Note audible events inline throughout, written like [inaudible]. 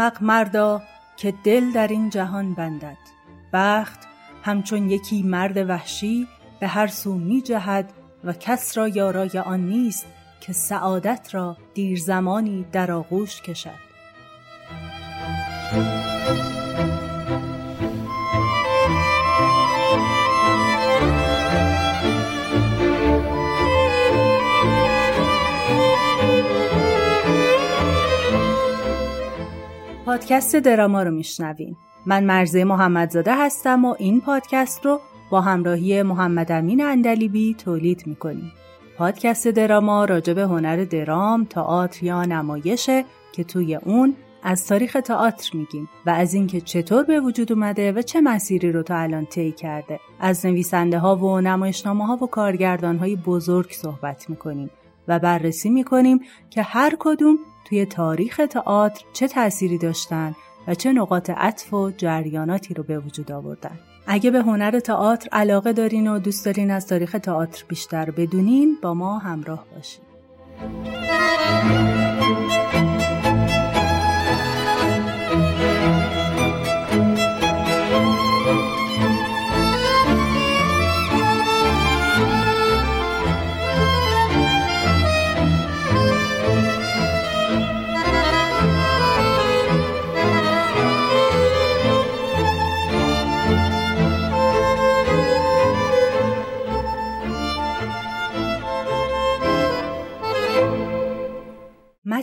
احمق مردا که دل در این جهان بندد. بخت همچون یکی مرد وحشی به هر سو می جهد و کس را یارای آن نیست که سعادت را دیر زمانی در آغوش کشد. پادکست دراما رو میشنوین من مرزه محمدزاده هستم و این پادکست رو با همراهی محمد امین اندلیبی تولید می‌کنیم پادکست دراما راجع هنر درام، تئاتر یا نمایشه که توی اون از تاریخ تئاتر میگیم و از اینکه چطور به وجود اومده و چه مسیری رو تا الان طی کرده. از نویسنده ها و نمایشنامه ها و کارگردان های بزرگ صحبت می‌کنیم و بررسی می‌کنیم که هر کدوم توی تاریخ تئاتر چه تأثیری داشتن و چه نقاط عطف و جریاناتی رو به وجود آوردن. اگه به هنر تئاتر علاقه دارین و دوست دارین از تاریخ تئاتر بیشتر بدونین با ما همراه باشین.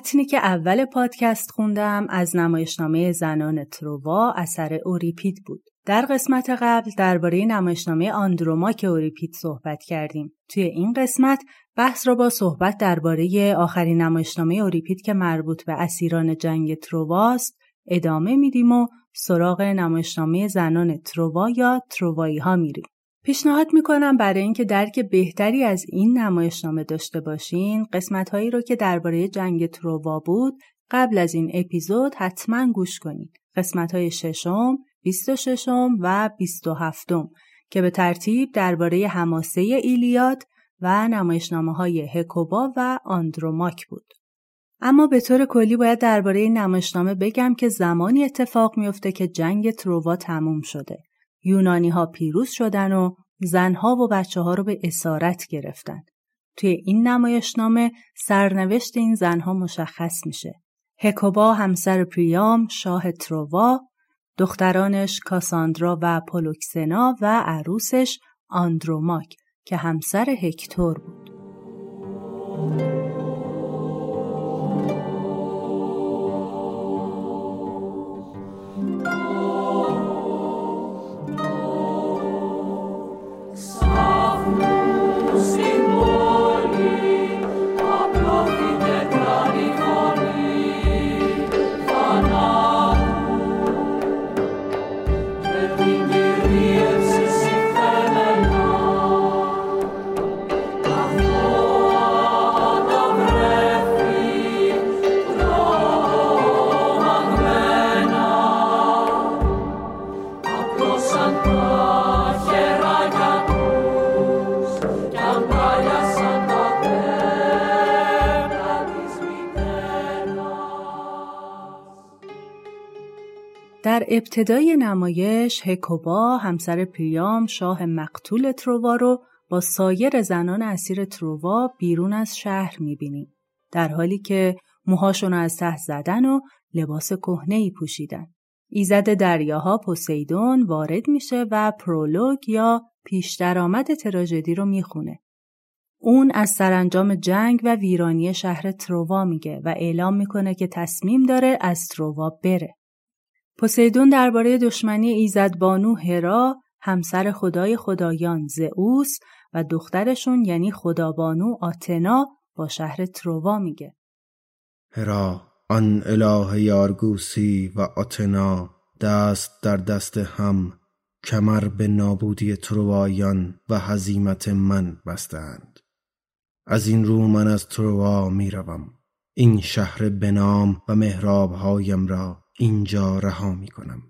متنی که اول پادکست خوندم از نمایشنامه زنان تروا اثر اوریپید بود. در قسمت قبل درباره نمایشنامه آندروماک اوریپید صحبت کردیم. توی این قسمت بحث را با صحبت درباره آخرین نمایشنامه اوریپید که مربوط به اسیران جنگ ترواست ادامه میدیم و سراغ نمایشنامه زنان تروا یا تروایی ها میریم. پیشنهاد می‌کنم برای اینکه درک بهتری از این نمایشنامه داشته باشین قسمت هایی رو که درباره جنگ تروا بود قبل از این اپیزود حتما گوش کنید. قسمت های ششم، 26 و 27 که به ترتیب درباره حماسه ایلیاد و نمایشنامه های هکوبا و آندروماک بود. اما به طور کلی باید درباره این نمایشنامه بگم که زمانی اتفاق میفته که جنگ تروا تموم شده. یونانی ها پیروز شدن و زنها و بچه ها رو به اسارت گرفتن. توی این نمایشنامه سرنوشت این زنها مشخص میشه. هکوبا همسر پریام شاه تروا، دخترانش کاساندرا و پولوکسنا و عروسش آندروماک که همسر هکتور بود. در ابتدای نمایش هکوبا همسر پریام شاه مقتول تروا رو با سایر زنان اسیر تروا بیرون از شهر می‌بینیم در حالی که موهاشون از ته زدن و لباس ای پوشیدن. ایزد دریاها پوسیدون وارد میشه و پرولوگ یا پیش درآمد تراژدی رو می‌خونه. اون از سرانجام جنگ و ویرانی شهر تروا میگه و اعلام می‌کنه که تصمیم داره از تروا بره. پوسیدون درباره دشمنی ایزدبانو هرا همسر خدای خدایان زئوس و دخترشون یعنی خدابانو آتنا با شهر تروا میگه. هرا آن اله یارگوسی و آتنا دست در دست هم کمر به نابودی تروایان و هزیمت من بستند. از این رو من از تروا می‌روم. این شهر بنام و مهرابهایم را اینجا رها می کنم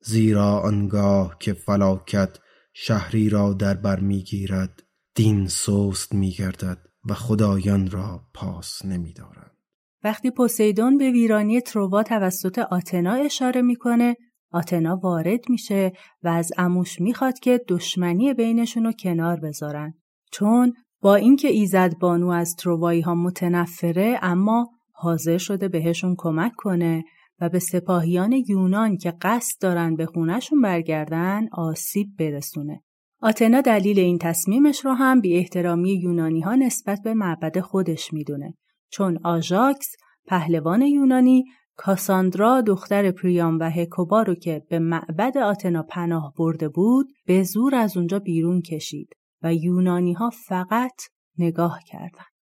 زیرا آنگاه که فلاکت شهری را در بر می‌گیرد دین سست میگردد و خدایان را پاس نمیدارد وقتی پوسیدون به ویرانی تروا توسط آتنا اشاره می‌کنه آتنا وارد میشه و از اموش می‌خواد که دشمنی بینشون رو کنار بذارن. چون با اینکه ایزد بانو از تروایی ها متنفره اما حاضر شده بهشون کمک کنه و به سپاهیان یونان که قصد دارن به خونشون برگردن آسیب برسونه. آتنا دلیل این تصمیمش رو هم بی احترامی یونانی ها نسبت به معبد خودش می‌دونه چون آژاکس پهلوان یونانی کاساندرا دختر پریام و هکوبا رو که به معبد آتنا پناه برده بود به زور از اونجا بیرون کشید و یونانی ها فقط نگاه کردند.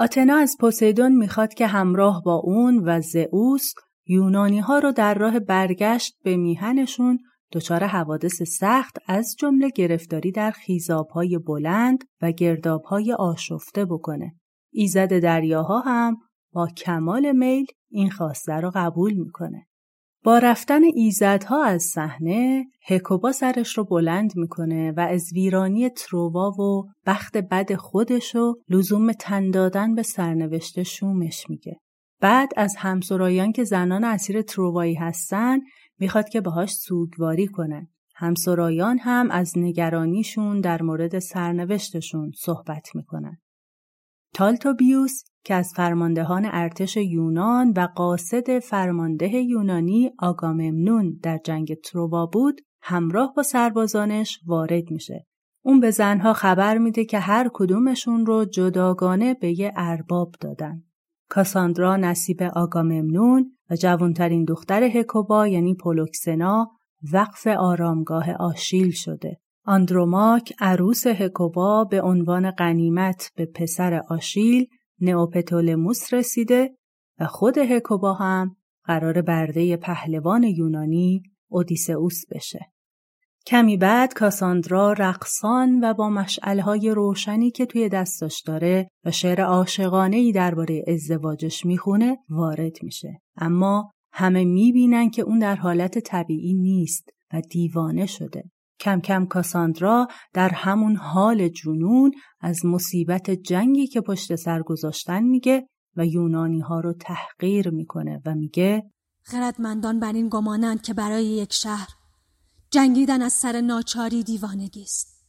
آتنا از پوسیدون می‌خواد که همراه با اون و زئوس یونانی ها رو در راه برگشت به میهنشون دچار حوادث سخت از جمله گرفتاری در های بلند و های آشفته بکنه. ایزد دریاها هم با کمال میل این خواسته رو قبول می‌کنه. با رفتن ایزدها از صحنه هکوبا سرش رو بلند می‌کنه و از ویرانی تروا و بخت بد خودش و لزوم تن دادن به سرنوشت شومش میگه. بعد از همسرایان که زنان اسیر تروایی هستن می‌خواد که باهاش سوگواری کنن. همسرایان هم از نگرانیشون در مورد سرنوشتشون صحبت می‌کنن. تالتوبیوس که از فرماندهان ارتش یونان و قاصد فرمانده یونانی آگاممنون در جنگ تروا بود همراه با سربازانش وارد میشه. اون به زنها خبر میده که هر کدومشون رو جداگانه به یه ارباب دادن. کاساندرا نصیب آگاممنون و جوانترین دختر هکوبا یعنی پولوکسنا وقف آرامگاه آشیل شده. آندروماک عروس هکوبا به عنوان غنیمت به پسر آشیل نئوپتولموس رسیده و خود هکوبا هم قرار برده پهلوان یونانی اودیسئوس بشه. کمی بعد کاساندرا رقصان و با مشعلهای روشنی که توی دستش داره و شعر عاشقانه ای درباره ازدواجش می‌خونه وارد میشه. اما همه می‌بینن که اون در حالت طبیعی نیست و دیوانه شده. کم کم کاساندرا در همون حال جنون از مصیبت جنگی که پشت سر گذاشتن میگه و یونانی ها رو تحقیر می‌کنه و میگه خردمندان بر این گمانند که برای یک شهر جنگیدن از سر ناچاری دیوانگی است.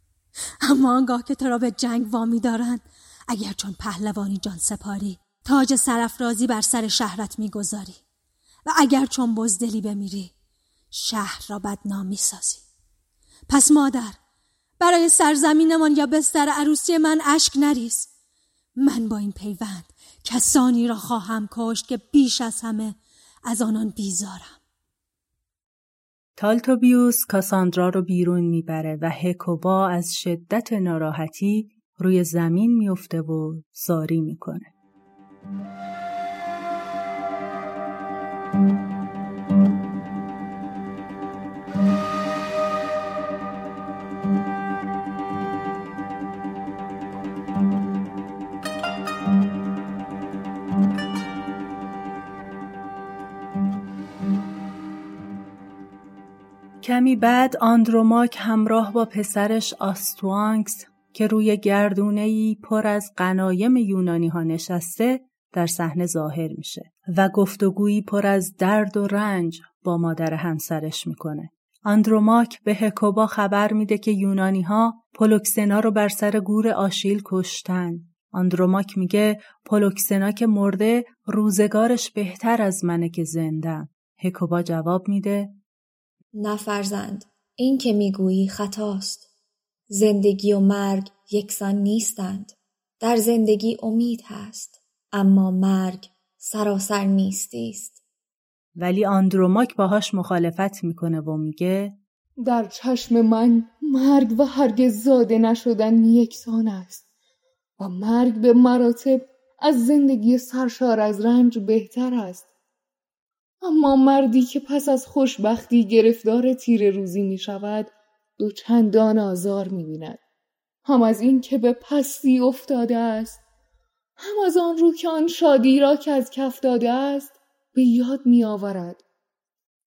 [laughs] اما آنگاه که تو را به جنگ وامی دارند اگر چون پهلوانی جان سپاری تاج سرفرازی بر سر شهرت می‌گذاری و اگر چون بزدلی بمیری شهر را بدنام می‌سازی پس مادر برای سرزمینمان یا بستر عروسی من اشک نریز من با این پیوند کسانی را خواهم کشت که بیش از همه از آنان بیزارم تالتوبیوس کاساندرا رو بیرون می‌بره و هکوبا از شدت ناراحتی روی زمین میفته و زاری می‌کنه. کمی بعد آندروماک همراه با پسرش آستوانکس که روی گردونهی پر از غنایم یونانی ها نشسته در صحنه ظاهر میشه و گفتگویی پر از درد و رنج با مادر همسرش می‌کنه. آندروماک به هکوبا خبر میده که یونانی ها پولوکسنا رو بر سر گور آشیل کشتن. آندروماک میگه پولوکسنا که مرده روزگارش بهتر از منه که زندم. هکوبا جواب میده نفرزند این که می‌گویی خطاست. زندگی و مرگ یکسان نیستند. در زندگی امید هست. اما مرگ سراسر نیستی است. ولی آندروماک باهاش مخالفت می‌کنه و میگه در چشم من مرگ و هرگز زاده نشدن یکسان است. و مرگ به مراتب از زندگی سرشار از رنج بهتر است. اما مردی که پس از خوشبختی گرفتار تیر روزی می شود دو چندان آزار می بیند. هم از این که به پستی افتاده است هم از آن رو که آن شادی را که از کف داده است به یاد می آورد.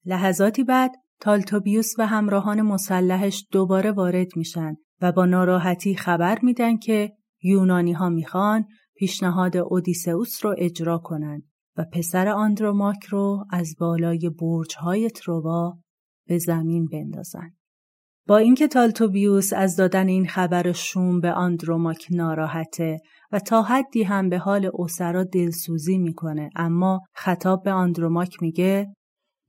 لحظاتی بعد تالتوبیوس و همراهان مسلحش دوباره وارد میشن و با ناراحتی خبر میدن که یونانی ها می‌خوان پیشنهاد اودیسئوس رو اجرا کنند و پسر آندروماک رو از بالای برج‌های تروا به زمین بندازن. با اینکه تالتوبیوس از دادن این خبر شوم به آندروماک ناراحته و تا حدی هم به حال اوسرا دلسوزی می‌کنه اما خطاب به آندروماک میگه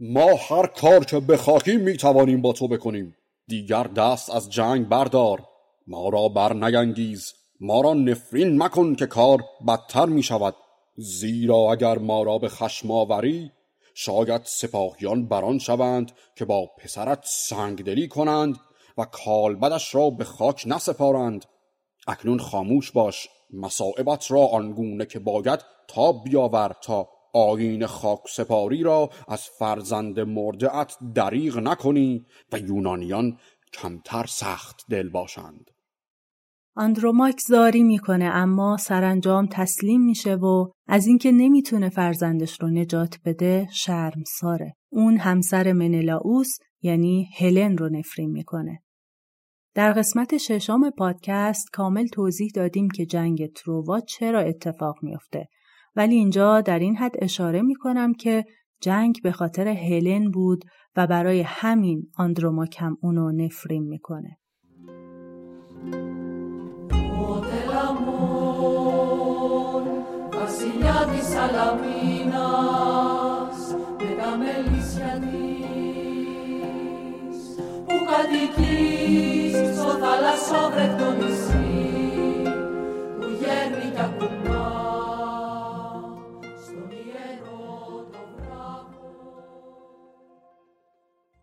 ما هر کار که بخواهیم می‌توانیم با تو بکنیم. دیگر دست از جنگ بردار. ما را بر نگنگیز ما را نفرین مکن که کار بدتر می شود زیرا اگر ما را به خشم آوری شاید سپاهیان بران شوند که با پسرت سنگدلی کنند و کالبدش را به خاک نسپارند. اکنون خاموش باش مصائبت را آنگونه که باید تا بیاور تا آین خاک سپاری را از فرزند مرده دریغ نکنی و یونانیان کمتر سخت دل باشند. آندروماک زاری می‌کنه اما سرانجام تسلیم میشه و از اینکه نمی‌تونه فرزندش رو نجات بده شرم ساره. اون همسر منلاوس یعنی هلن رو نفرین می‌کنه. در قسمت ششم پادکست کامل توضیح دادیم که جنگ تروا چرا اتفاق میافته ولی اینجا در این حد اشاره می‌کنم که جنگ به خاطر هلن بود و برای همین آندروماک هم اونو نفرین می‌کنه.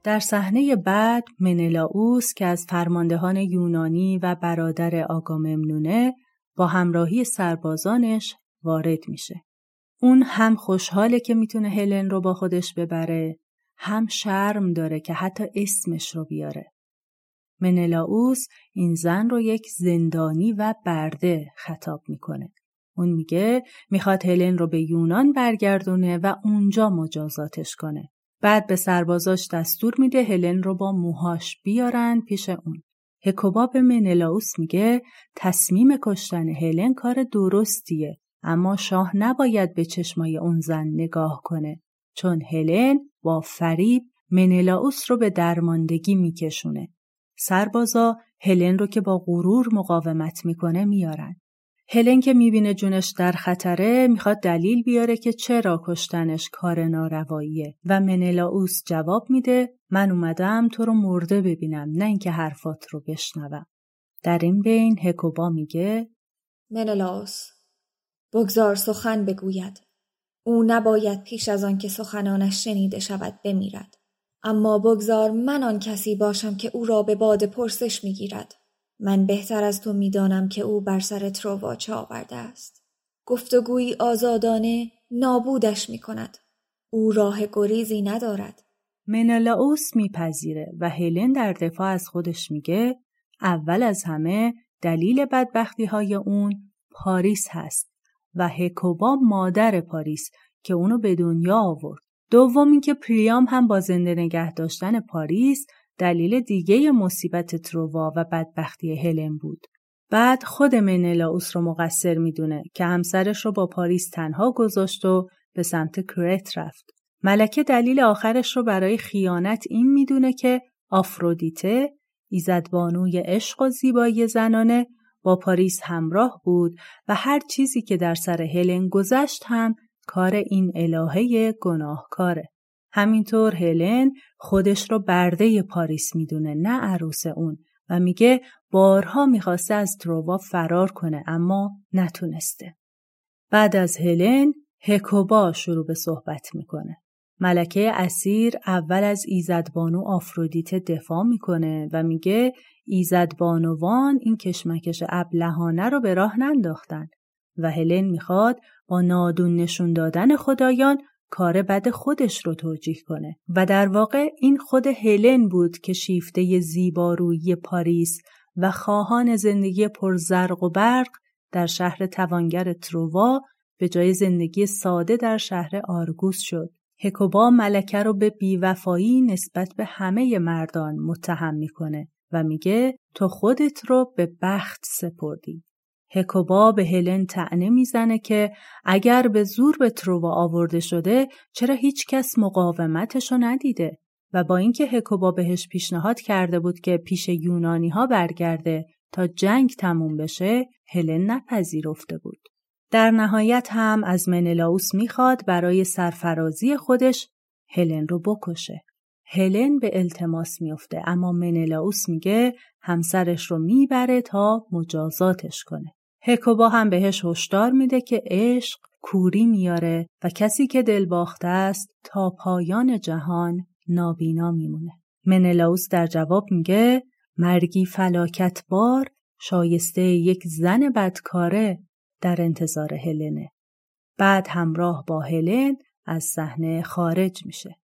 در صحنه بعد منلاوس که از فرماندهان یونانی و برادر آگاممنونه با همراهی سربازانش وارد میشه. اون هم خوشحاله که می‌تونه هلن رو با خودش ببره هم شرم داره که حتی اسمش رو بیاره. منلاوس این زن رو یک زندانی و برده خطاب می‌کنه. اون میگه می‌خواد هلن رو به یونان برگردونه و اونجا مجازاتش کنه. بعد به سربازاش دستور میده هلن رو با موهاش بیارن پیش اون. هکوبا به منلاوس میگه تصمیم کشتن هلن کار درستیه اما شاه نباید به چشمای اون زن نگاه کنه چون هلن با فریب منلاوس رو به درماندگی میکشونه. سربازا هلن رو که با غرور مقاومت می‌کنه میارن. هلن که می‌بینه جونش در خطره می‌خواد دلیل بیاره که چرا کشتنش کار نارواییه و منلاوس جواب میده من اومدم تو رو مرده ببینم نه اینکه حرفات رو بشنوم. در این بین هکوبا میگه منلاوس بگذار سخن بگوید. او نباید پیش از آن که سخنانش شنیده شود بمیرد. اما بگذار من آن کسی باشم که او را به باد پرسش می‌گیرد. من بهتر از تو می‌دانم که او بر سر تروا چه آورده است. گفتگویی آزادانه نابودش می کند. او راه گریزی ندارد. منلاوس میپذیره و هلن در دفاع از خودش میگه اول از همه دلیل بدبختی های اون پاریس هست. و هکوبا مادر پاریس که اونو به دنیا آورد. دوم اینکه پریام هم با زنده نگه داشتن پاریس دلیل دیگه مصیبت تروا و بدبختی هلن بود. بعد خود منلاوس رو مقصر می‌دونه که همسرش رو با پاریس تنها گذاشت و به سمت کرت رفت. ملکه دلیل آخرش رو برای خیانت این می‌دونه که آفرودیته ایزدبانوی عشق و زیبایی زنانه با پاریس همراه بود و هر چیزی که در سر هلن گذشت هم کار این الهه گناهکاره. همینطور هلن خودش رو برده پاریس می‌دونه نه عروس اون و میگه بارها می‌خواسته از تروا فرار کنه اما نتونسته. بعد از هلن هکوبا شروع به صحبت می‌کنه. ملکه اسیر اول از ایزدبانو آفرودیت دفاع می‌کنه و میگه ایزدبانوان این کشمکش ابلهانه رو به راه ننداختن و هلن می‌خواد با نادون نشون دادن خدایان کار بد خودش رو توجیه کنه و در واقع این خود هلن بود که شیفته زیبارویی پاریس و خواهان زندگی پرزرق و برق در شهر توانگر تروا به جای زندگی ساده در شهر آرگوس شد. هکوبا ملکه رو به بیوفایی نسبت به همه مردان متهم می‌کنه و میگه تو خودت رو به بخت سپردی. هکوبا به هلن تعنه می‌زنه که اگر به زور به تروا آورده شده چرا هیچ کس مقاومتشو ندیده و با اینکه هکوبا بهش پیشنهاد کرده بود که پیش یونانی ها برگرده تا جنگ تموم بشه هلن نپذیرفته بود. در نهایت هم از منلاوس می‌خواد برای سرفرازی خودش هلن رو بکشه. هلن به التماس میفته اما منلاوس میگه همسرش رو می‌بره تا مجازاتش کنه. هکوبا هم بهش هشدار میده که عشق کوری میاره و کسی که دل باخته است تا پایان جهان نابینا میمونه. منلاوس در جواب میگه مرگی فلاکت بار شایسته یک زن بدکاره در انتظار هلنه. بعد همراه با هلن از صحنه خارج میشه.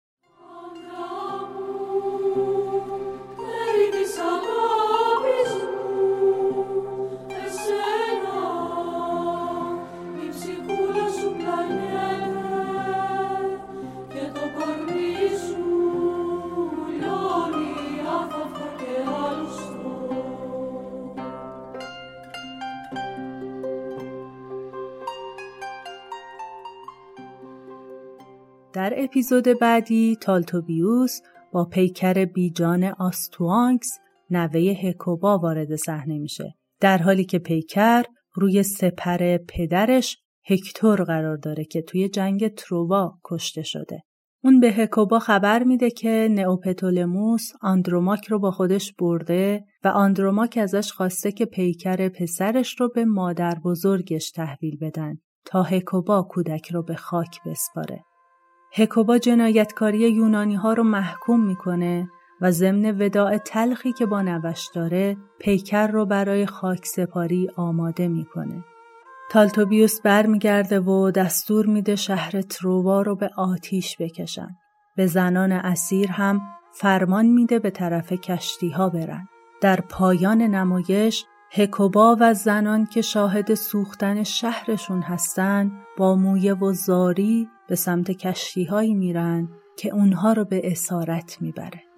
در اپیزود بعدی تالتوبیوس با پیکر بیجان آستوانکس نوه هکوبا وارد صحنه میشه در حالی که پیکر روی سپر پدرش هکتور قرار داره که توی جنگ تروا کشته شده. اون به هکوبا خبر میده که نئوپتولموس آندروماک رو با خودش برده و آندروماک ازش خواسته که پیکر پسرش رو به مادر بزرگش تحویل بدن تا هکوبا کودک رو به خاک بسپاره. هکوبا جنایتکاری یونانی ها رو محکوم می‌کنه و ضمن وداع تلخی که با نوش داره پیکر رو برای خاک سپاری آماده می‌کنه. تالتوبیوس برمیگرده و دستور میده شهر ترووا رو به آتیش بکشن. به زنان اسیر هم فرمان میده به طرف کشتی ها برن. در پایان نمایش هکوبا و زنان که شاهد سوختن شهرشون هستن با مویه و زاری به سمت کشتی هایی میرن که اونها رو به اسارت می‌بره.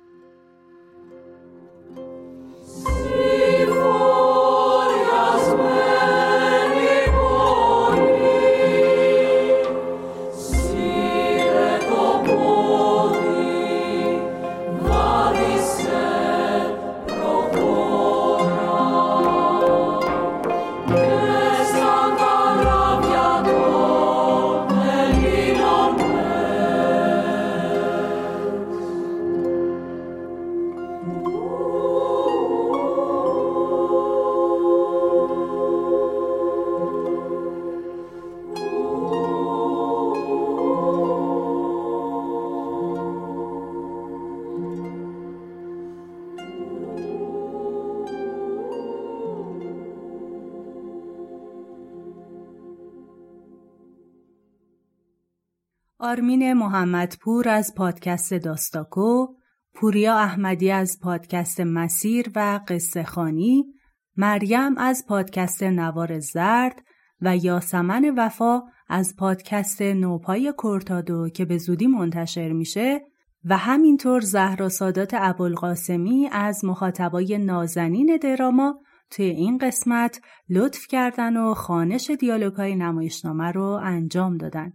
آرمین محمدپور از پادکست داستاکو، پوریا احمدی از پادکست مسیر و قصه خانی، مریم از پادکست نوار زرد و یاسمن وفا از پادکست نوپای کورتادو که به زودی منتشر میشه و همینطور زهرا سادات ابوالقاسمی از مخاطبای نازنین دراما توی این قسمت لطف کردن و خانش دیالوگهای نمایشنامه رو انجام دادن.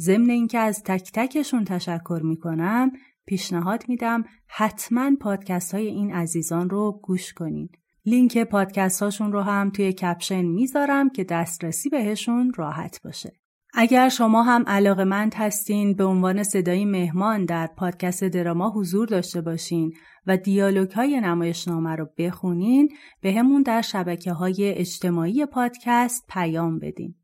ضمن اینکه از تک تکشون تشکر می‌کنم پیشنهاد میدم حتما پادکست های این عزیزان رو گوش کنین. لینک پادکست هاشون رو هم توی کپشن می‌ذارم که دسترسی بهشون راحت باشه. اگر شما هم علاقمند هستین به عنوان صدای مهمان در پادکست دراما حضور داشته باشین و دیالوگ های نمایشنامه رو بخونین به همون در شبکه های اجتماعی پادکست پیام بدین.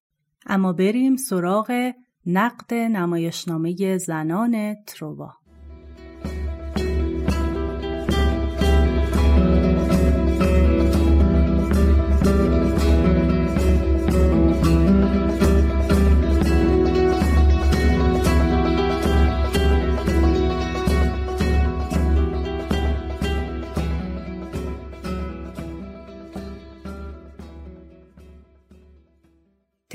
اما بریم سراغ نقد نمایشنامه زنان تروا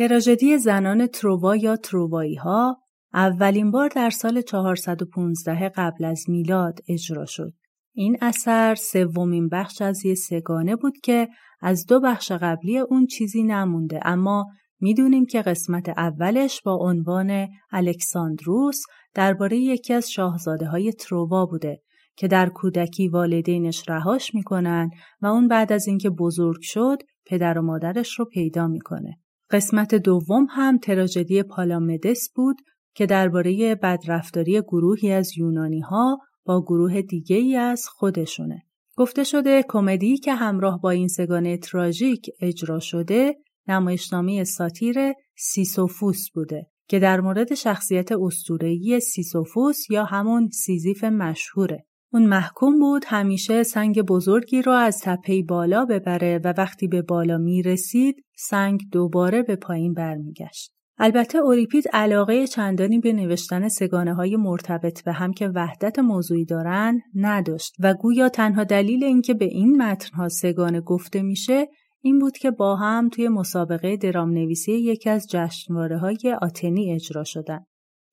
تراژدی زنان تروا یا تروایی ها اولین بار در سال 415 قبل از میلاد اجرا شد. این اثر سومین بخش از یه سگانه بود که از دو بخش قبلی اون چیزی نمونده اما می‌دونیم که قسمت اولش با عنوان الکساندروس درباره یکی از شاهزاده های تروا بوده که در کودکی والدینش رهاش می‌کنن و اون بعد از اینکه بزرگ شد پدر و مادرش رو پیدا می‌کنه. قسمت دوم هم تراژدی پالامدس بود که درباره بدرفتاری گروهی از یونانی ها با گروه دیگه ای از خودشونه. گفته شده کمدی که همراه با این سگانه تراژیک اجرا شده نمایشنامه ساتیر سیسوفوس بوده که در مورد شخصیت اسطوره‌ای سیسوفوس یا همون سیزیف مشهوره. اون محکوم بود همیشه سنگ بزرگی را از تپه بالا ببره و وقتی به بالا می رسید سنگ دوباره به پایین برمیگشت. البته اوریپید علاقه چندانی به نوشتن سگانه های مرتبط به هم که وحدت موضوعی دارن نداشت و گویا تنها دلیل اینکه به این متنها سگانه گفته میشه این بود که با هم توی مسابقه درام نویسی یکی از جشنواره های آتنی اجرا شدن.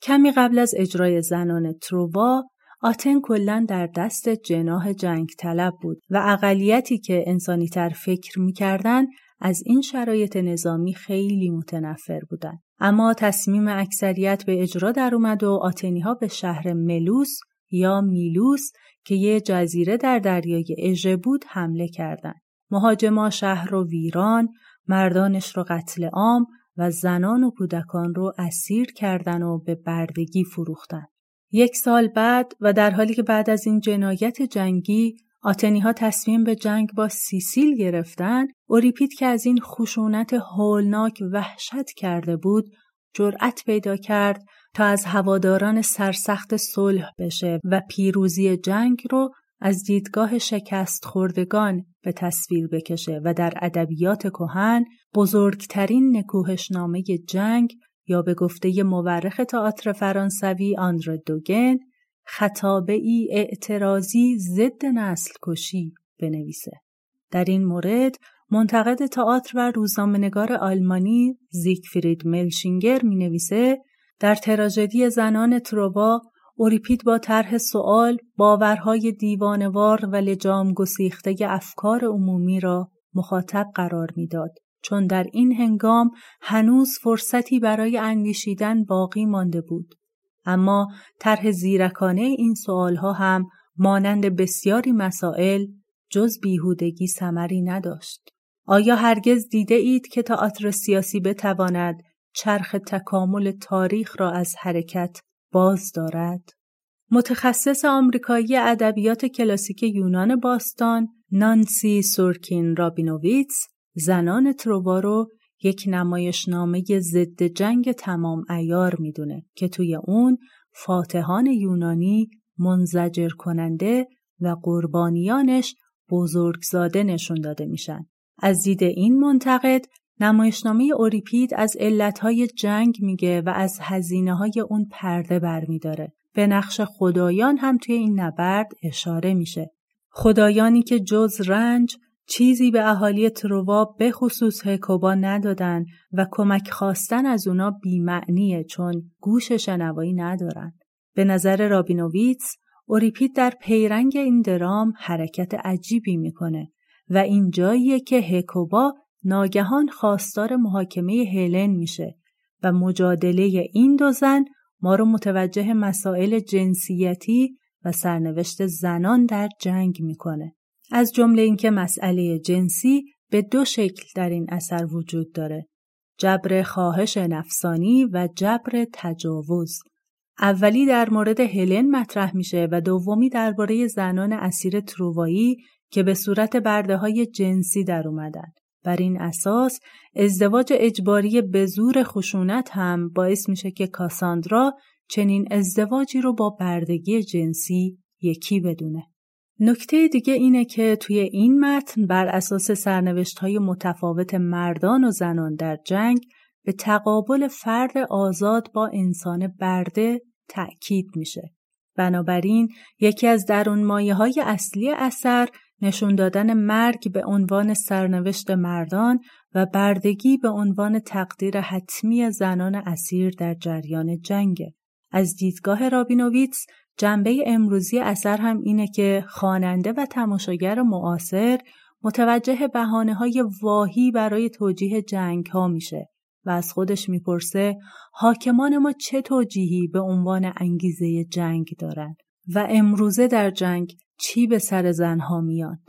کمی قبل از اجرای زنان تروا آتن کلا در دست جناه جنگ طلب بود و اقلیتی که انسانی تر فکر می‌کردن از این شرایط نظامی خیلی متنفر بودند. اما تصمیم اکثریت به اجرا در اومد و آتنی ها به شهر ملوس یا میلوس که یه جزیره در دریای اژه بود حمله کردند. مهاجما شهر رو ویران، مردانش رو قتل عام و زنان و کودکان رو اسیر کردن و به بردگی فروختن. یک سال بعد و در حالی که بعد از این جنایت جنگی آتنی ها تصمیم به جنگ با سیسیل گرفتن اوریپید که از این خشونت هولناک وحشت کرده بود جرأت پیدا کرد تا از هواداران سرسخت صلح بشه و پیروزی جنگ رو از دیدگاه شکست خوردگان به تصویر بکشه و در ادبیات کهن بزرگترین نکوهشنامه جنگ یا به گفته مورخ تئاتر فرانسوی آندره دوگن خطابه ای اعتراضی ضد نسل کشی بنویسه. در این مورد منتقد تئاتر و روزنامه‌نگار آلمانی زیگفرید ملشینگر می نویسه در تراژدی زنان تروبا اوریپید با طرح سوال باورهای دیوانوار و لجام گسیخته افکار عمومی را مخاطب قرار می‌داد چون در این هنگام هنوز فرصتی برای اندیشیدن باقی مانده بود اما طرح زیرکانه این سوالها هم مانند بسیاری مسائل جز بیهودگی ثمری نداشت آیا هرگز دیده اید که تئاتر سیاسی بتواند چرخ تکامل تاریخ را از حرکت باز دارد؟ متخصص آمریکایی ادبیات کلاسیک یونان باستان نانسی سورکین رابینوویتس زنان تروبا رو یک نمایشنامه ضد جنگ تمام ایار می‌دونه که توی اون فاتحان یونانی منزجر کننده و قربانیانش بزرگزاده نشون داده میشن. از دید این منتقد نمایشنامه اوریپید از علتهای جنگ میگه و از هزینه های اون پرده برمیداره. به نقش خدایان هم توی این نبرد اشاره میشه. خدایانی که جز رنج چیزی به اهالی تروا به خصوص هکوبا ندادن و کمک خواستن از اونا بیمعنیه چون گوش شنوایی ندارن. به نظر رابینوویتس اوریپید در پیرنگ این درام حرکت عجیبی می‌کنه و این جاییه که هکوبا ناگهان خواستار محاکمه هلن میشه و مجادله این دو زن ما رو متوجه مسائل جنسیتی و سرنوشت زنان در جنگ می‌کنه. از جمله اینکه مسئله جنسی به دو شکل در این اثر وجود داره. جبر خواهش نفسانی و جبر تجاوز. اولی در مورد هلن مطرح میشه و دومی درباره زنان اسیر تروایی که به صورت برده های جنسی در اومدن. بر این اساس ازدواج اجباری به زور خشونت هم باعث میشه که کاساندرا چنین ازدواجی رو با بردگی جنسی یکی بدونه. نکته دیگه اینه که توی این متن بر اساس سرنوشت های متفاوت مردان و زنان در جنگ به تقابل فرد آزاد با انسان برده تأکید میشه. بنابراین یکی از درون مایه های اصلی اثر نشون دادن مرگ به عنوان سرنوشت مردان و بردگی به عنوان تقدیر حتمی زنان اسیر در جریان جنگ. از دیدگاه رابینوویتس جنبه امروزی اثر هم اینه که خواننده و تماشاگر معاصر متوجه بحانه های واهی برای توجیه جنگ ها میشه و از خودش می‌پرسه حاکمان ما چه توجیهی به عنوان انگیزه جنگ دارن و امروزه در جنگ چی به سر زنها میاد.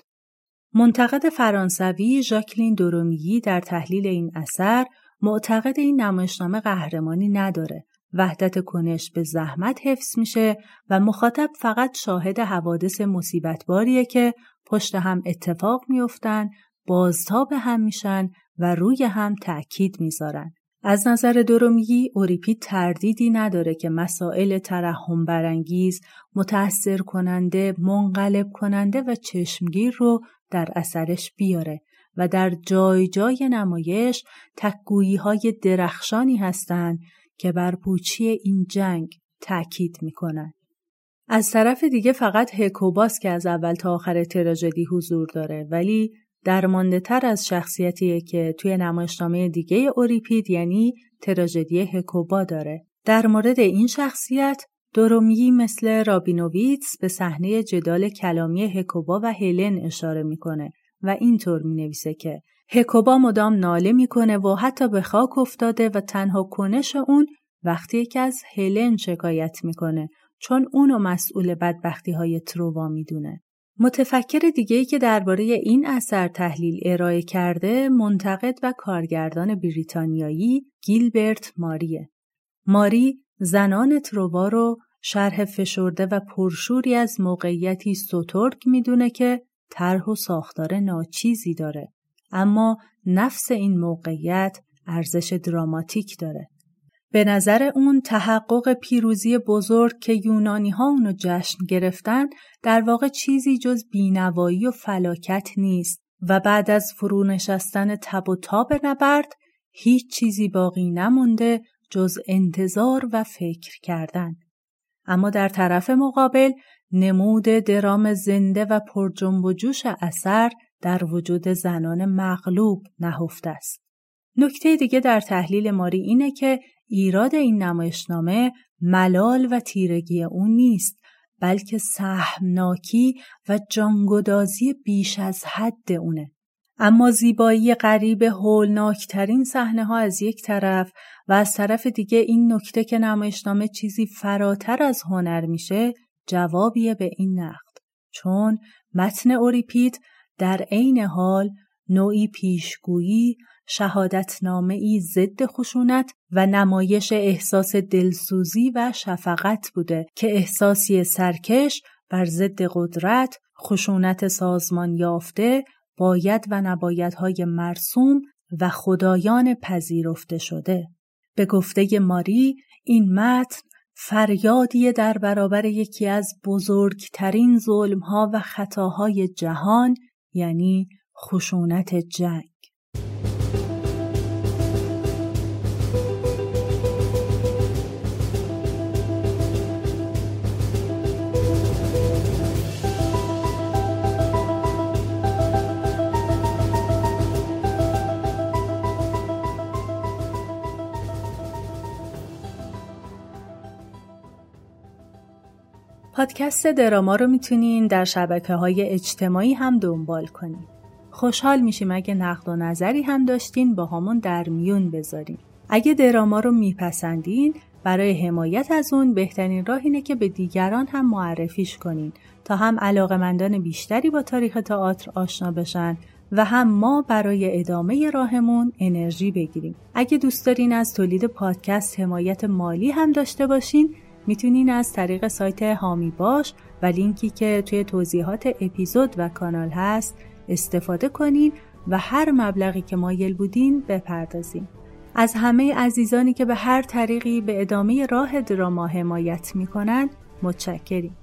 منتقد فرانسوی ژاکلین دورومیی در تحلیل این اثر معتقد این نمایشنامه قهرمانی نداره وحدت کنش به زحمت حفظ میشه و مخاطب فقط شاهد حوادث مصیبتباریه که پشت هم اتفاق میافتن، بازتاب هم میشن و روی هم تأکید می‌ذارن. از نظر درومیی اوریپید تردیدی نداره که مسائل ترحم برانگیز، متأثر کننده، منقلب کننده و چشمگیر رو در اثرش بیاره و در جای جای نمایش تکگویی های درخشانی هستند که بر پوچی این جنگ تأکید می‌کنن. از طرف دیگه فقط هکوباس که از اول تا آخر تراژدی حضور داره ولی درمانده تر از شخصیتیه که توی نمایشنامه دیگه اوریپید یعنی تراژدی هکوبا داره. در مورد این شخصیت درومی مثل رابینوویتس به صحنه جدال کلامی هکوبا و هلن اشاره می‌کنه و اینطور می نویسه که هکوبا مدام ناله می‌کنه و حتی به خاک افتاده و تنها کنش اون وقتی که از هلن شکایت می‌کنه چون اونو مسئول بدبختی های تروا می‌دونه. متفکر دیگه‌ای که درباره این اثر تحلیل ارائه کرده منتقد و کارگردان بریتانیایی گیلبرت ماریه. ماری زنان تروا رو شرح فشرده و پرشوری از موقعیتی سترگ می‌دونه که طرح و ساختار ناچیزی داره اما نفس این موقعیت ارزش دراماتیک داره به نظر اون تحقق پیروزی بزرگ که یونانی ها اونو جشن گرفتن در واقع چیزی جز بینوایی و فلاکت نیست و بعد از فرو نشستن تب و تاب نبرد هیچ چیزی باقی نمونده جز انتظار و فکر کردن. اما در طرف مقابل نمود درام زنده و پرجنب و جوش اثر در وجود زنان مغلوب نهفته است. نکته دیگه در تحلیل ماری اینه که ایراد این نمایشنامه ملال و تیرگی اون نیست بلکه سهمناکی و جانگدازی بیش از حد اونه. اما زیبایی غریب هولناکترین صحنه ها از یک طرف و از طرف دیگه این نکته که نمایشنامه چیزی فراتر از هنر میشه جوابیه به این نقد چون متن اوریپید در عین حال نوعی پیشگویی شهادتنامه ای ضد خشونت و نمایش احساس دلسوزی و شفقت بوده که احساسی سرکش بر ضد قدرت خشونت سازمان یافته باید و نبایدهای مرسوم و خدایان پذیرفته شده. به گفته ماری این متن فریادی در برابر یکی از بزرگترین ظلمها و خطاهای جهان یعنی خشونت جنگ. پادکست دراما رو می‌تونین در شبکه های اجتماعی هم دنبال کنین. خوشحال میشیم اگه نقد و نظری هم داشتین با همون در میون بذارین. اگه دراما رو میپسندین برای حمایت از اون بهترین راه اینه که به دیگران هم معرفیش کنین تا هم علاقمندان بیشتری با تاریخ تئاتر آشنا بشن و هم ما برای ادامه راهمون انرژی بگیریم. اگه دوست دارین از تولید پادکست حمایت مالی هم داشته باشین می‌تونین از طریق سایت هامی باش و لینکی که توی توضیحات اپیزود و کانال هست استفاده کنین و هر مبلغی که مایل بودین بپردازین. از همه عزیزانی که به هر طریقی به ادامه راه دراما حمایت می‌کنند متشکریم.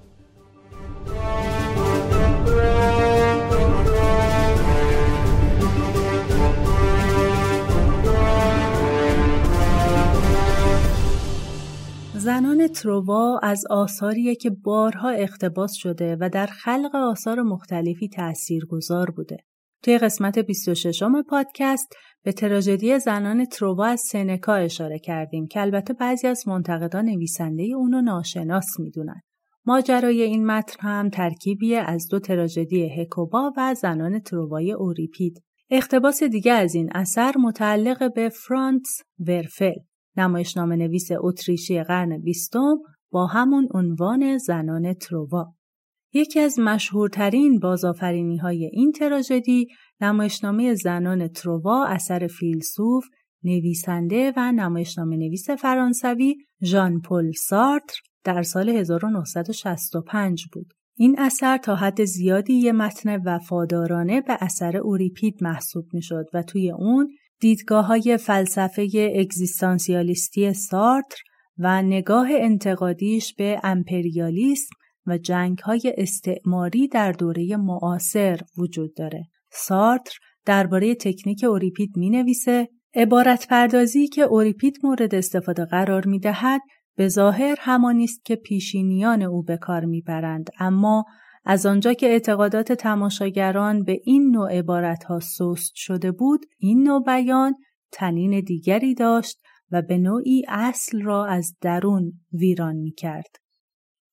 زنان تروا از آثاریه که بارها اقتباس شده و در خلق آثار مختلفی گذار بوده. توی قسمت 26 پادکست به تراژدی زنان تروا از سنکا اشاره کردیم که البته بعضی از منتقدان نویسنده اونو ناشناس می‌دونن. ماجرای این متن هم ترکیبی از دو تراژدی هکوبا و زنان تروای اوریپید. اقتباس دیگه از این اثر متعلق به فرانس ورفل، نمایشنامه نویس اتریشی قرن بیستم با همون عنوان زنان تروا. یکی از مشهورترین بازآفرینی های این تراژدی نمایشنامه زنان تروا اثر فیلسوف نویسنده و نمایشنامه نویس فرانسوی ژان پل سارتر در سال 1965 بود. این اثر تا حد زیادی یه متن وفادارانه به اثر اوریپید محسوب می شد و توی اون دیدگاه های فلسفه اگزیستانسیالیستی سارتر و نگاه انتقادیش به امپریالیسم و جنگ های استعماری در دوره معاصر وجود داره. سارتر درباره تکنیک اوریپید می نویسه عبارت پردازی که اوریپید مورد استفاده قرار می دهد به ظاهر همانی است که پیشینیان او به کار می‌برند اما از آنجا که اعتقادات تماشاگران به این نوع عبارت ها سست شده بود این نوع بیان تنین دیگری داشت و به نوعی اصل را از درون ویران می کرد.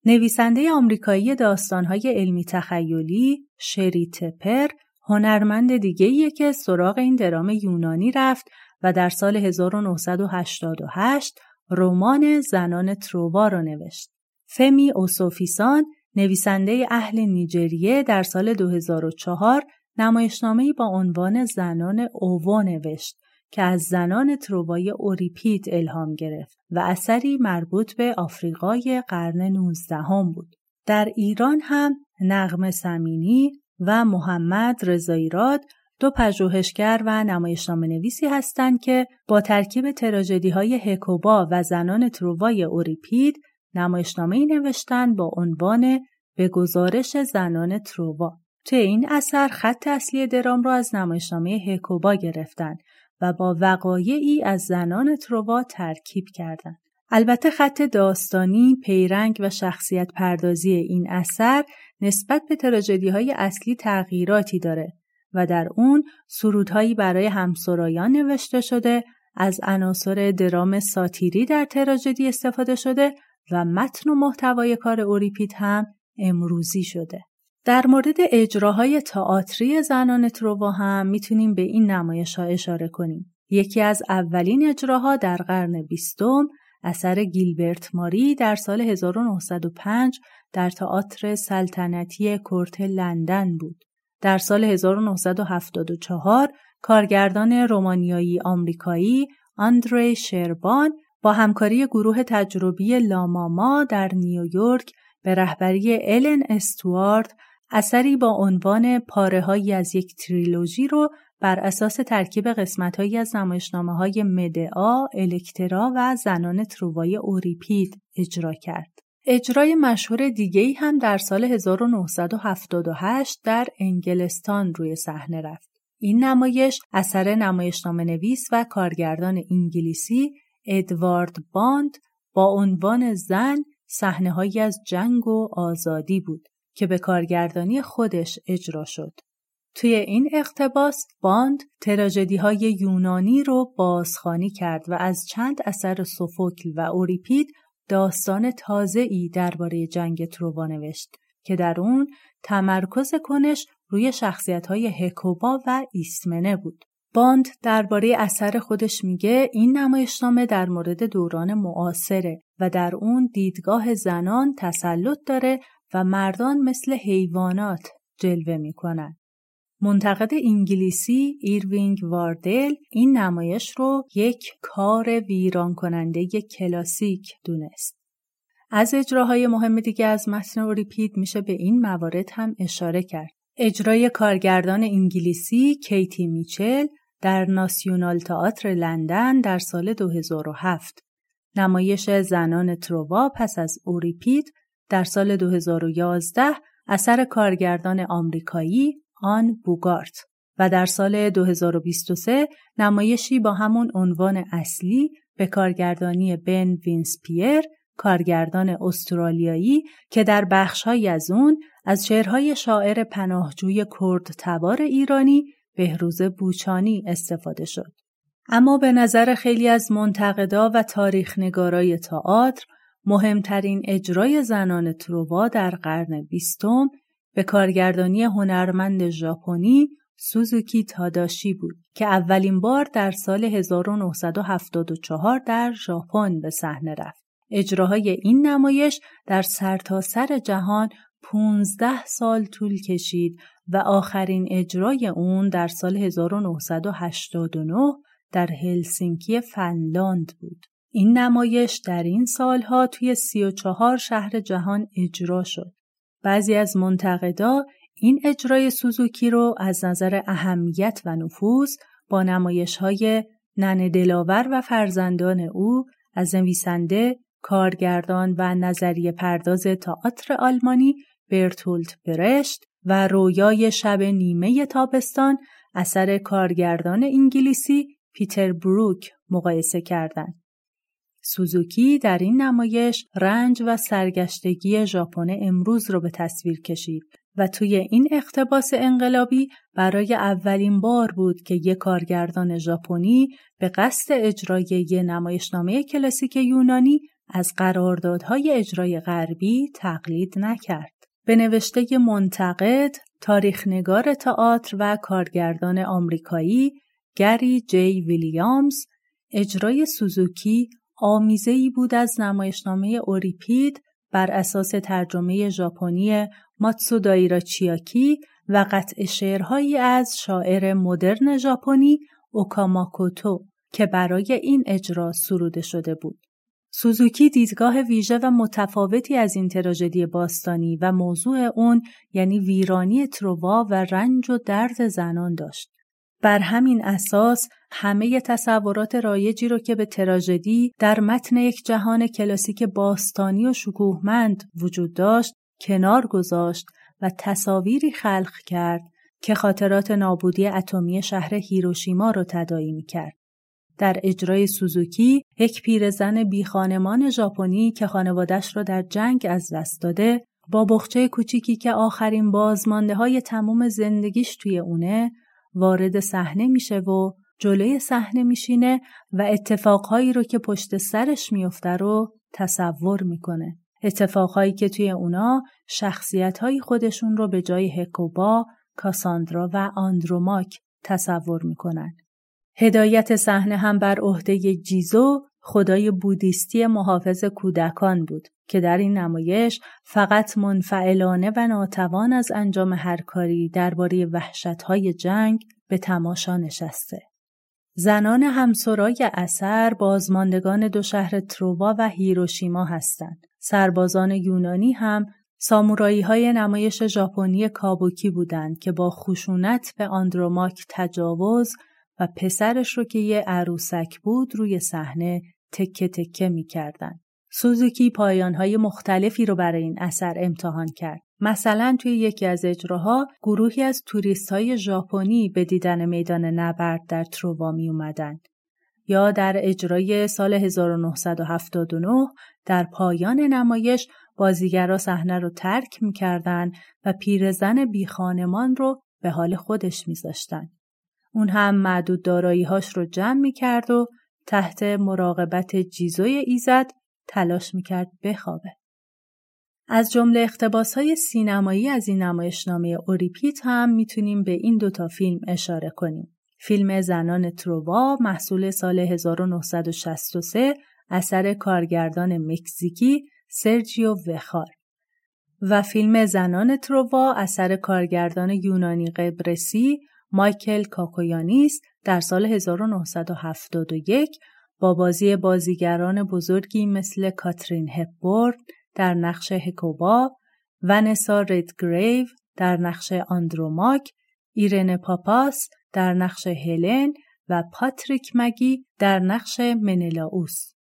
نویسنده آمریکایی داستانهای علمی تخیلی شری تپر هنرمند دیگه که سراغ این درام یونانی رفت و در سال 1988 رمان زنان تروبا را نوشت. فمی اوسوفیسان نویسنده اهل نیجریه در سال 2004 نمایشنامه‌ای با عنوان زنان اوو نوشت که از زنان تروبای اوریپید الهام گرفت و اثری مربوط به آفریقای قرن 19 هم بود. در ایران هم نغم سمینی و محمد رضایراد دو پژوهشگر و نمایشنامه نویسی هستند که با ترکیب تراژدی های هکوبا و زنان تروای اوریپید نمایشنامه ای نوشتن با عنوان به گزارش زنان تروا. توی این اثر خط اصلی درام را از نمایشنامه هکوبا گرفتن و با وقایعی از زنان تروا ترکیب کردند. البته خط داستانی، پیرنگ و شخصیت پردازی این اثر نسبت به تراژدی های اصلی تغییراتی داره و در اون سرودهایی برای همسرایان نوشته شده از عناصر درام ساتیری در تراژدی استفاده شده و متن و محتوای کار اوریپید هم امروزی شده. در مورد اجراهای تئاتری زنان تروا هم می‌تونیم به این نمایش ها اشاره کنیم. یکی از اولین اجراها در قرن بیستم اثر گیلبرت ماری در سال 1905 در تئاتر سلطنتی کورت لندن بود. در سال 1974 کارگردان رومانیایی آمریکایی آندری شربان با همکاری گروه تجربی لاماما در نیویورک به رهبری الن استوارد اثری با عنوان پاره از یک تریلوژی رو بر اساس ترکیب قسمتهایی از نمایشنامه های مدعا، الکترا و زنان تروای اوریپید اجرا کرد. اجرای مشهور دیگه‌ای هم در سال 1978 در انگلستان روی صحنه رفت. این نمایش اثر نمایشنامه نویس و کارگردان انگلیسی ادوارد باند با عنوان زن صحنه از جنگ و آزادی بود که به کارگردانی خودش اجرا شد. توی این اقتباس باند تراجدی های یونانی رو بازخانی کرد و از چند اثر سوفوکل و اوریپید داستان تازه ای درباره جنگ تروا نوشت که در اون تمرکز کنش روی شخصیت های هکوبا و ایسمنه بود. باند درباره اثر خودش میگه این نمایشنامه در مورد دوران معاصره و در اون دیدگاه زنان تسلط داره و مردان مثل حیوانات جلوه می‌کنن. منتقد انگلیسی ایروینگ واردل این نمایش رو یک کار ویران کننده کلاسیک دونست. از اجراهای مهم دیگه از متن اوریپید میشه به این موارد هم اشاره کرد. اجرای کارگردان انگلیسی کیتی میچل در ناسیونال تئاتر لندن در سال 2007 نمایش زنان تروا پس از اوریپید در سال 2011 اثر کارگردان آمریکایی آن بوگارت و در سال 2023 نمایشی با همون عنوان اصلی به کارگردانی بن وینسپیر کارگردان استرالیایی که در بخشهایی از اون از شعرهای شاعر پناهجوی کرد تبار ایرانی بهروز بوچانی استفاده شد. اما به نظر خیلی از منتقدا و تاریخ نگارای تئاتر مهمترین اجرای زنان تروا در قرن بیستم به کارگردانی هنرمند ژاپنی سوزوکی تاداشی بود که اولین بار در سال 1974 در ژاپن به صحنه رفت. اجراهای این نمایش در سرتاسر سر جهان 15 سال طول کشید و آخرین اجرای اون در سال 1989 در هلسینکی فنلاند بود. این نمایش در این سالها توی 34 شهر جهان اجرا شد. بعضی از منتقدا این اجرای سوزوکی رو از نظر اهمیت و نفوذ با نمایش های نن دلاور و فرزندان او از نویسنده، کارگردان و نظریه پرداز تئاتر آلمانی برتولت برشت و رویای شب نیمه تابستان اثر کارگردان انگلیسی پیتر بروک مقایسه کردند. سوزوکی در این نمایش رنج و سرگشتگی ژاپن امروز رو به تصویر کشید و توی این اقتباس انقلابی برای اولین بار بود که یک کارگردان ژاپنی به قصد اجرای یک نمایشنامه کلاسیک یونانی از قراردادهای اجرای غربی تقلید نکرد. به نوشته منتقد، تاریخنگار تئاتر و کارگردان آمریکایی گری جی ویلیامز اجرای سوزوکی آمیزه‌ای بود از نمایشنامه اوریپید بر اساس ترجمه ژاپنی ماتسو چیاکی و قطع شعرهایی از شاعر مدرن ژاپنی اوکاماکوتو که برای این اجرا سروده شده بود. سوزوکی دیدگاه ویژه و متفاوتی از این تراژدی باستانی و موضوع اون یعنی ویرانی تروا و رنج و درد زنان داشت. بر همین اساس همه تصورات رایجی رو که به تراژدی در متن یک جهان کلاسیک باستانی و شکوهمند وجود داشت کنار گذاشت و تصاویری خلق کرد که خاطرات نابودی اتمی شهر هیروشیما را تداعی کرد. در اجرای سوزوکی یک پیرزن بیخانمان ژاپنی که خانوادش را در جنگ از دست داده با بخچه کوچیکی که آخرین بازمانده های تمام زندگیش توی اونه وارد صحنه میشه و جلوی صحنه میشینه و اتفاقهایی رو که پشت سرش میفته رو تصور می‌کنه. اتفاقهایی که توی اونا شخصیت خودشون رو به جای هکوبا، کاساندرا و آندروماک تصور می‌کنن. هدایت صحنه هم بر عهده جیزو خدای بودیستی محافظ کودکان بود که در این نمایش فقط منفعلانه و ناتوان از انجام هر کاری درباره وحشتهای جنگ به تماشا نشسته. زنان همسرای اثر بازماندگان دو شهر تروبا و هیروشیما هستند. سربازان یونانی هم سامورایی های نمایش ژاپنی کابوکی بودند که با خشونت به آندروماک تجاوز و پسرش رو که یه عروسک بود روی صحنه تکه تکه می‌کردن. سوزوکی پایانهای مختلفی رو برای این اثر امتحان کرد. مثلا توی یکی از اجراها گروهی از توریست های ژاپنی به دیدن میدان نبرد در تروا می اومدن. یا در اجرای سال 1979 در پایان نمایش بازیگرا صحنه رو ترک می‌کردن و پیرزن بیخانمان رو به حال خودش میذاشتن. اون هم معدود داراییهاش رو جمع می‌کرد و تحت مراقبت جیزوی ایزد تلاش می‌کرد بخوابه. از جمله اختباس های سینمایی از این نمایشنامه اوریپیت هم می‌تونیم به این دوتا فیلم اشاره کنیم. فیلم زنان تروا محصول سال 1963 اثر کارگردان مکزیکی سرجیو وخار و فیلم زنان تروا اثر کارگردان یونانی قبرسی مایکل کاکویانیس در سال 1971 با بازی بازیگران بزرگی مثل کاترین هپبورن در نقش هکوبا، ونسا ردگریو در نقش آندروماک، ایرن پاپاس در نقش هلن و پاتریک مگی در نقش منلاوس.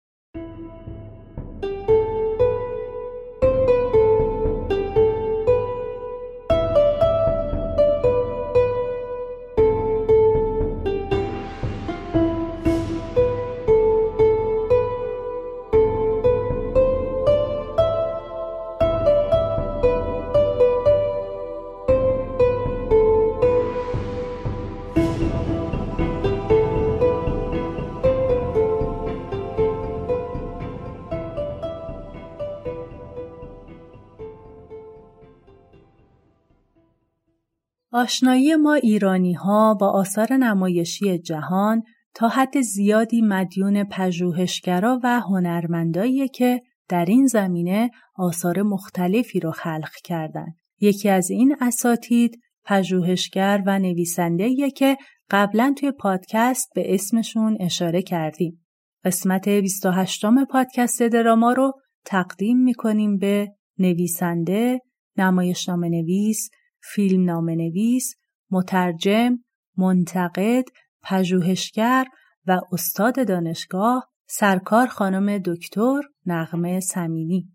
آشنایی ما ایرانی ها با آثار نمایشی جهان تا حد زیادی مدیون پژوهشگرا و هنرمندایی که در این زمینه آثار مختلفی را خلق کردند. یکی از این اساتید پژوهشگر و نویسنده که قبلا توی پادکست به اسمشون اشاره کردیم. قسمت 28 پادکست دراما رو تقدیم می‌کنیم به نویسنده، نمایشنامه نویس، فیلم نویس، مترجم، منتقد، پژوهشگر و استاد دانشگاه سرکار خانم دکتر نغمه سمینی.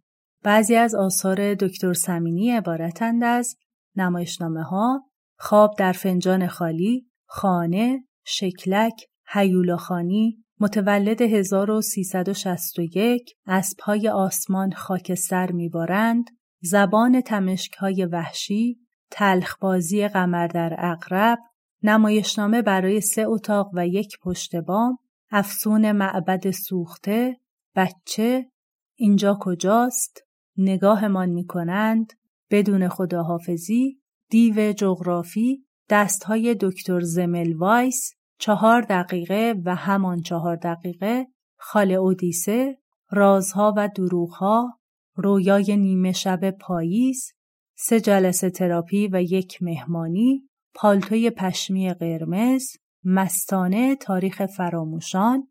بعضی از آثار دکتر سمینی عبارتند از نمایشنامه ها، خواب در فنجان خالی، خانه، شکلک، هیولاخانی، متولد 1361 اسبهای آسمان خاکستر میبارند، زبان تمشک های وحشی، تلخبازی قمر در اقرب، نمایشنامه برای سه اتاق و یک پشت بام، افسون معبد سوخته، بچه، اینجا کجاست، نگاهمان می کنند، بدون خداحافظی، دیو جغرافی، دستهای دکتر زمل وایس، چهار دقیقه و همان چهار دقیقه، خال اودیسه، رازها و دروغها، رویای نیمه شب پاییز، سه جلسه تراپی و یک مهمانی، پالتوی پشمی قرمز، مستانه تاریخ فراموشان،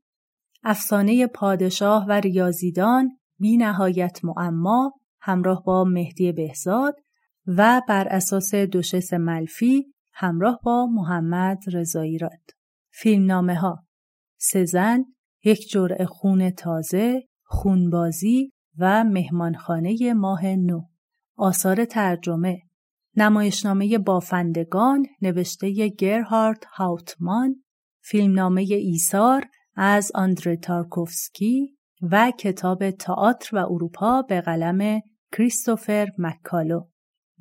افسانه پادشاه و ریاضیدان، بی نهایت معما همراه با مهدی بهزاد و بر اساس دوشس ملفی همراه با محمد رضایی راد. فیلمنامه ها سزن، یک جرعه خون تازه، خونبازی و مهمانخانه ماه نو. آثار ترجمه. نمایشنامه بافندگان نوشته گرهارد هاوتمان فیلمنامه ایثار از آندره تارکوفسکی و کتاب تئاتر و اروپا به قلم کریستوفر مکالو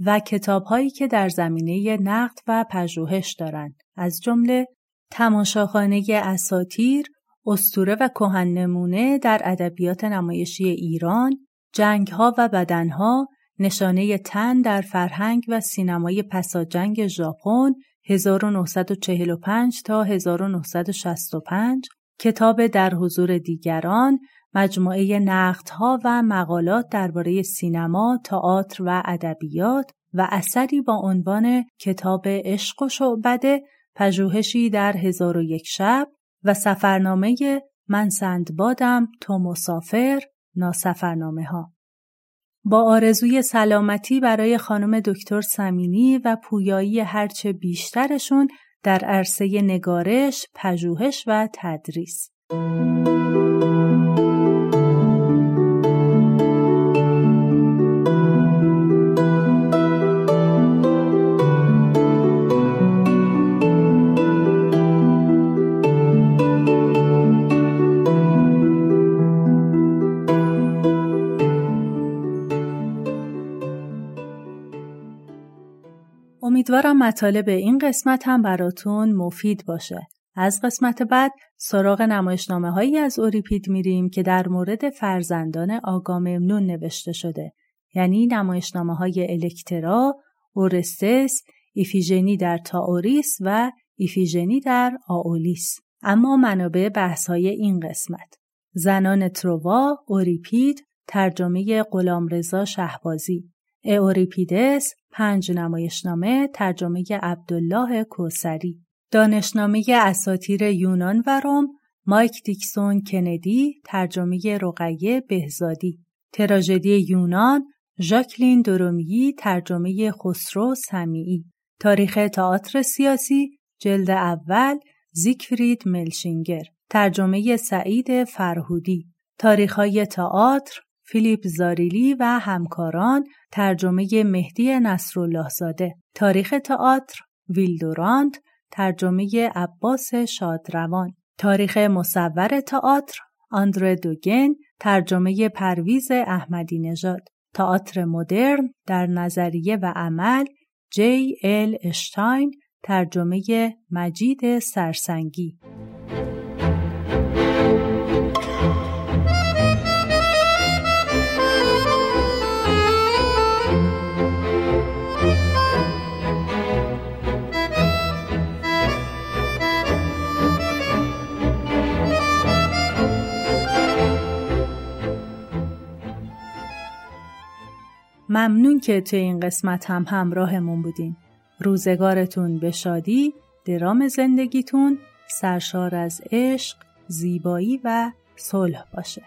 و کتابهایی که در زمینه نقد و پژوهش دارند. از جمله تماشاخانه اساتیر استوره و کهن نمونه در ادبیات نمایشی ایران جنگها و بدنها نشانه تن در فرهنگ و سینمای پساجنگ ژاپن 1945 تا 1965 کتاب در حضور دیگران مجموعه نقدها و مقالات درباره سینما، تئاتر و ادبیات و اثری با عنوان کتاب عشق و شعبده پژوهشی در هزار و یک شب و سفرنامه من سندبادم تو مسافر ناسفرنامه ها. با آرزوی سلامتی برای خانم دکتر سمینی و پویایی هرچه بیشترشون در عرصه نگارش، پژوهش و تدریس. امیدوارم مطالب این قسمت هم براتون مفید باشه. از قسمت بعد سراغ نمایشنامه هایی از اوریپید میریم که در مورد فرزندان آگاممنون نوشته شده. یعنی نمایشنامه های الکترا، اورستس، ایفیژنی در تاوریس و ایفیژنی در آولیس. اما منابع بحث های این قسمت. زنان تروا، اوریپید، ترجمه غلامرضا شهبازی اوریپیدس پنج نمایشنامه ترجمه عبدالله کوسری دانشنامه اساتیر یونان و روم مایک دیکسون کندی ترجمه رقیه بهزادی. تراژدی یونان ژاکلین درومیی ترجمه خسرو سمیعی تاریخ تئاتر سیاسی جلد اول زیکفرید ملشینگر. ترجمه سعید فرهودی. تاریخهای تئاتر فیلیپ زاریلی و همکاران ترجمه مهدی نصرالله زاده تاریخ تئاتر ویلدورانت ترجمه عباس شادروان تاریخ مصور تئاتر آندره دوگن ترجمه پرویز احمدی نژاد تئاتر مدرن در نظریه و عمل جی ال اشتاین ترجمه مجید سرسنگی. ممنون که توی این قسمت هم همراهمون بودین. روزگارتون به شادی، درام زندگیتون سرشار از عشق، زیبایی و صلح باشه.